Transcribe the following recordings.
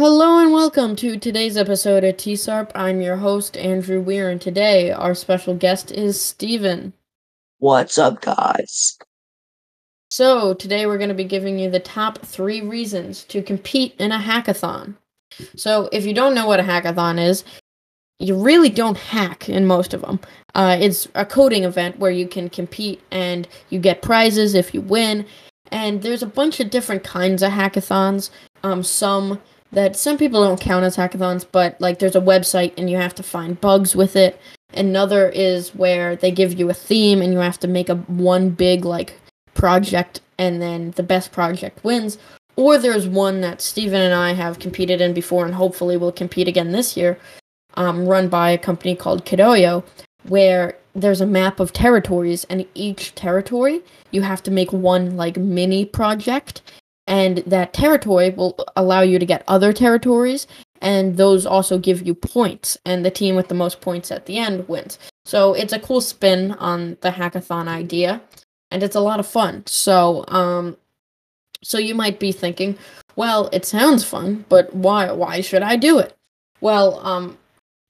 Hello and welcome to today's episode of TSARP. I'm your host, Andrew Weir, and today our special guest is Steven. What's up, guys? So, today we're going to be giving you the top three reasons to compete in a hackathon. So, if you don't know what a hackathon is, you really don't hack in most of them. Uh, it's a coding event where you can compete and you get prizes if you win. And there's a bunch of different kinds of hackathons. Um, some that some people don't count as hackathons, but like there's a website and you have to find bugs with it. Another is where they give you a theme and you have to make a one big like project and then the best project wins. Or there's one that Steven and I have competed in before and hopefully will compete again this year, um, run by a company called Kidoyo, where there's a map of territories and each territory you have to make one like mini project and that territory will allow you to get other territories and those also give you points and the team with the most points at the end wins. So it's a cool spin on the hackathon idea and it's a lot of fun. So um so you might be thinking well it sounds fun but why why should i do it? Well um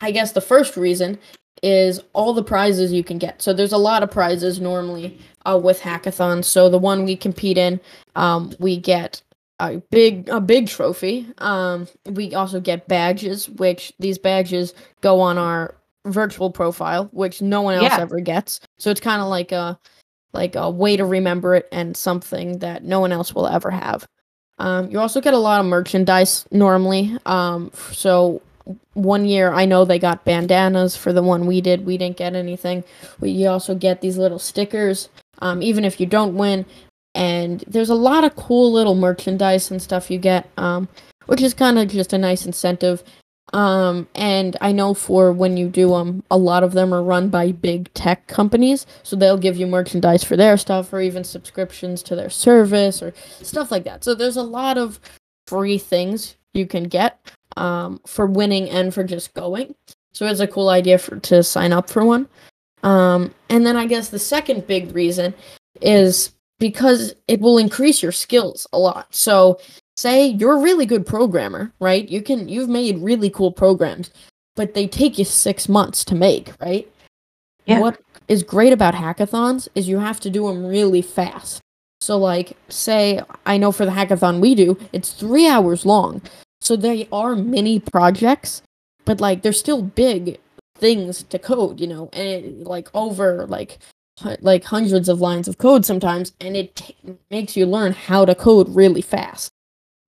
i guess the first reason is all the prizes you can get so there's a lot of prizes normally uh, with hackathons. So the one we compete in, um, we get a big a big trophy. Um, we also get badges, which these badges go on our virtual profile, which no one else yeah. ever gets. So it's kind of like a like a way to remember it and something that no one else will ever have. Um, you also get a lot of merchandise normally. Um, so one year I know they got bandanas for the one we did. We didn't get anything. We also get these little stickers um, even if you don't win. And there's a lot of cool little merchandise and stuff you get, um, which is kind of just a nice incentive. Um, and I know for when you do them, a lot of them are run by big tech companies, so they'll give you merchandise for their stuff or even subscriptions to their service or stuff like that. So there's a lot of free things you can get um, for winning and for just going. So it's a cool idea for to sign up for one. Um, and then I guess the second big reason is because it will increase your skills a lot. So say you're a really good programmer, right? You can you've made really cool programs, but they take you 6 months to make, right? Yeah. What is great about hackathons is you have to do them really fast. So like say I know for the hackathon we do, it's 3 hours long. So they are mini projects, but like they're still big things to code, you know, and like over like like hundreds of lines of code sometimes, and it t- makes you learn how to code really fast.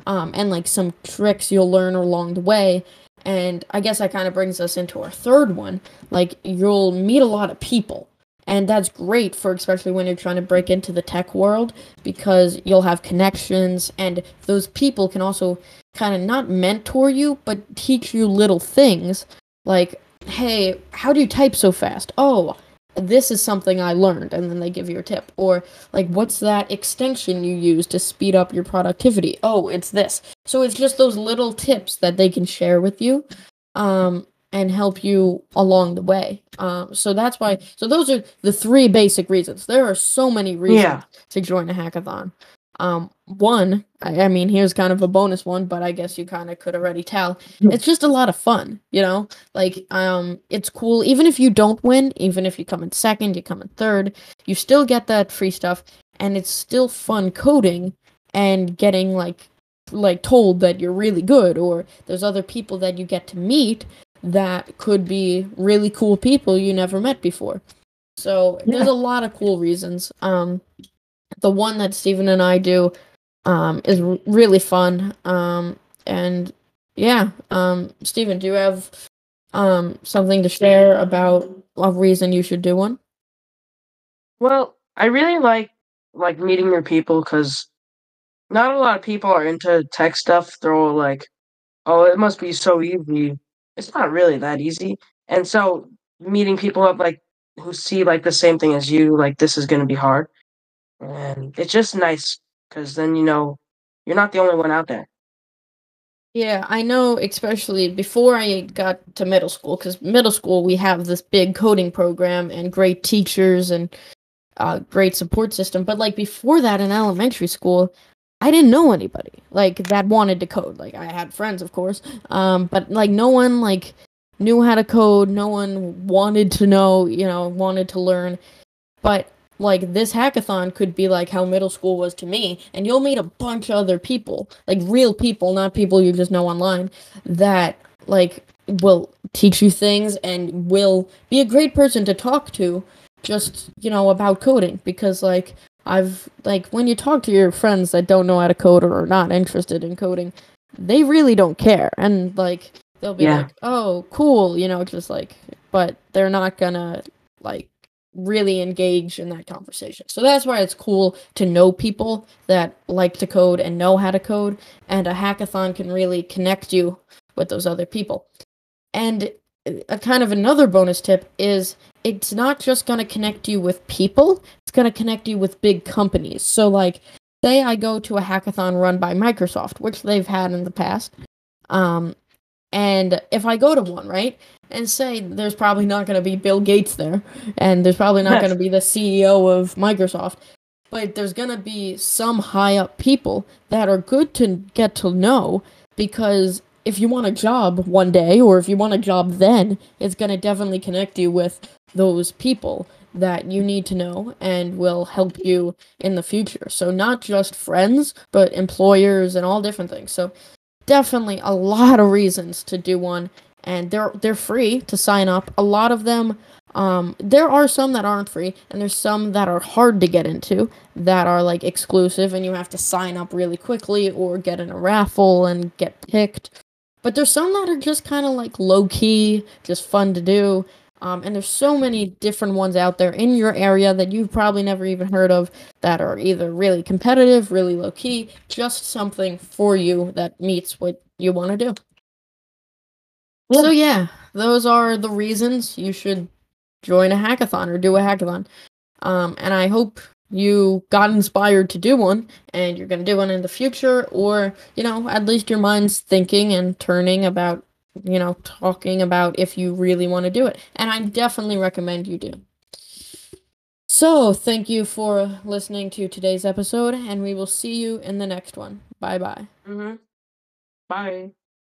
Um, and like some tricks you'll learn along the way. And I guess that kind of brings us into our third one. Like you'll meet a lot of people, and that's great for especially when you're trying to break into the tech world because you'll have connections, and those people can also kind of not mentor you, but teach you little things like hey, how do you type so fast? Oh, this is something I learned, and then they give you a tip. Or, like, what's that extension you use to speed up your productivity? Oh, it's this. So it's just those little tips that they can share with you um, and help you along the way. Um, so that's why, so those are the three basic reasons. There are so many reasons yeah. to join a hackathon. Um, one, I, I, mean, here's kind of a bonus one, but I guess you kind of could already tell. It's just a lot of fun, you know. Like, um, it's cool. Even if you don't win, even if you come in second, you come in third, you still get that free stuff, and it's still fun coding and getting like, like told that you're really good, or there's other people that you get to meet that could be really cool people you never met before. So yeah. there's a lot of cool reasons. Um, the one that Steven and I do um, is r- really fun. Um, and yeah, um, Steven, do you have um, something to share about a reason you should do one? Well, I really like like meeting new people because not a lot of people are into tech stuff. They're all like, "Oh, it must be so easy." It's not really that easy. And so meeting people up like who see like the same thing as you, like this is going to be hard and it's just nice because then you know you're not the only one out there. Yeah, I know, especially before I got to middle school, because middle school we have this big coding program and great teachers and uh, great support system. But like before that in elementary school, I didn't know anybody like that wanted to code. Like I had friends, of course, um, but like no one like knew how to code. No one wanted to know, you know, wanted to learn. But like this hackathon could be like how middle school was to me, and you'll meet a bunch of other people, like real people, not people you just know online, that like will teach you things and will be a great person to talk to just you know about coding because like I've like when you talk to your friends that don't know how to code or are not interested in coding, they really don't care and like they'll be Yeah. like, "Oh, cool," you know, just like but they're not gonna like really engage in that conversation. So that's why it's cool to know people that like to code and know how to code and a hackathon can really connect you with those other people. And a kind of another bonus tip is it's not just going to connect you with people, going to connect you with big companies. So, like, say I go to a hackathon run by Microsoft, which they've had in the past. Um, and if I go to one, right, and say there's probably not going to be Bill Gates there, and there's probably not going to be the CEO of Microsoft, but there's going to be some high up people that are good to get to know because if you want a job one day or if you want a job then, it's going to definitely connect you with those people that you need to know and will help you in the future. So not just friends, but employers and all different things. So definitely a lot of reasons to do one and they're they're free to sign up. A lot of them um there are some that aren't free and there's some that are hard to get into that are like exclusive and you have to sign up really quickly or get in a raffle and get picked. But there's some that are just kind of like low key, just fun to do. Um, and there's so many different ones out there in your area that you've probably never even heard of that are either really competitive, really low key, just something for you that meets what you want to do. So yeah, those are the reasons you should join a hackathon or do a hackathon. Um, and I hope you got inspired to do one and you're going to do one in the future or, you know, at least your mind's thinking and turning about, you know, talking about if you really want to do it. And I definitely recommend you do. So, thank you for listening to today's episode and we will see you in the next one. Bye bye. hmm Bye.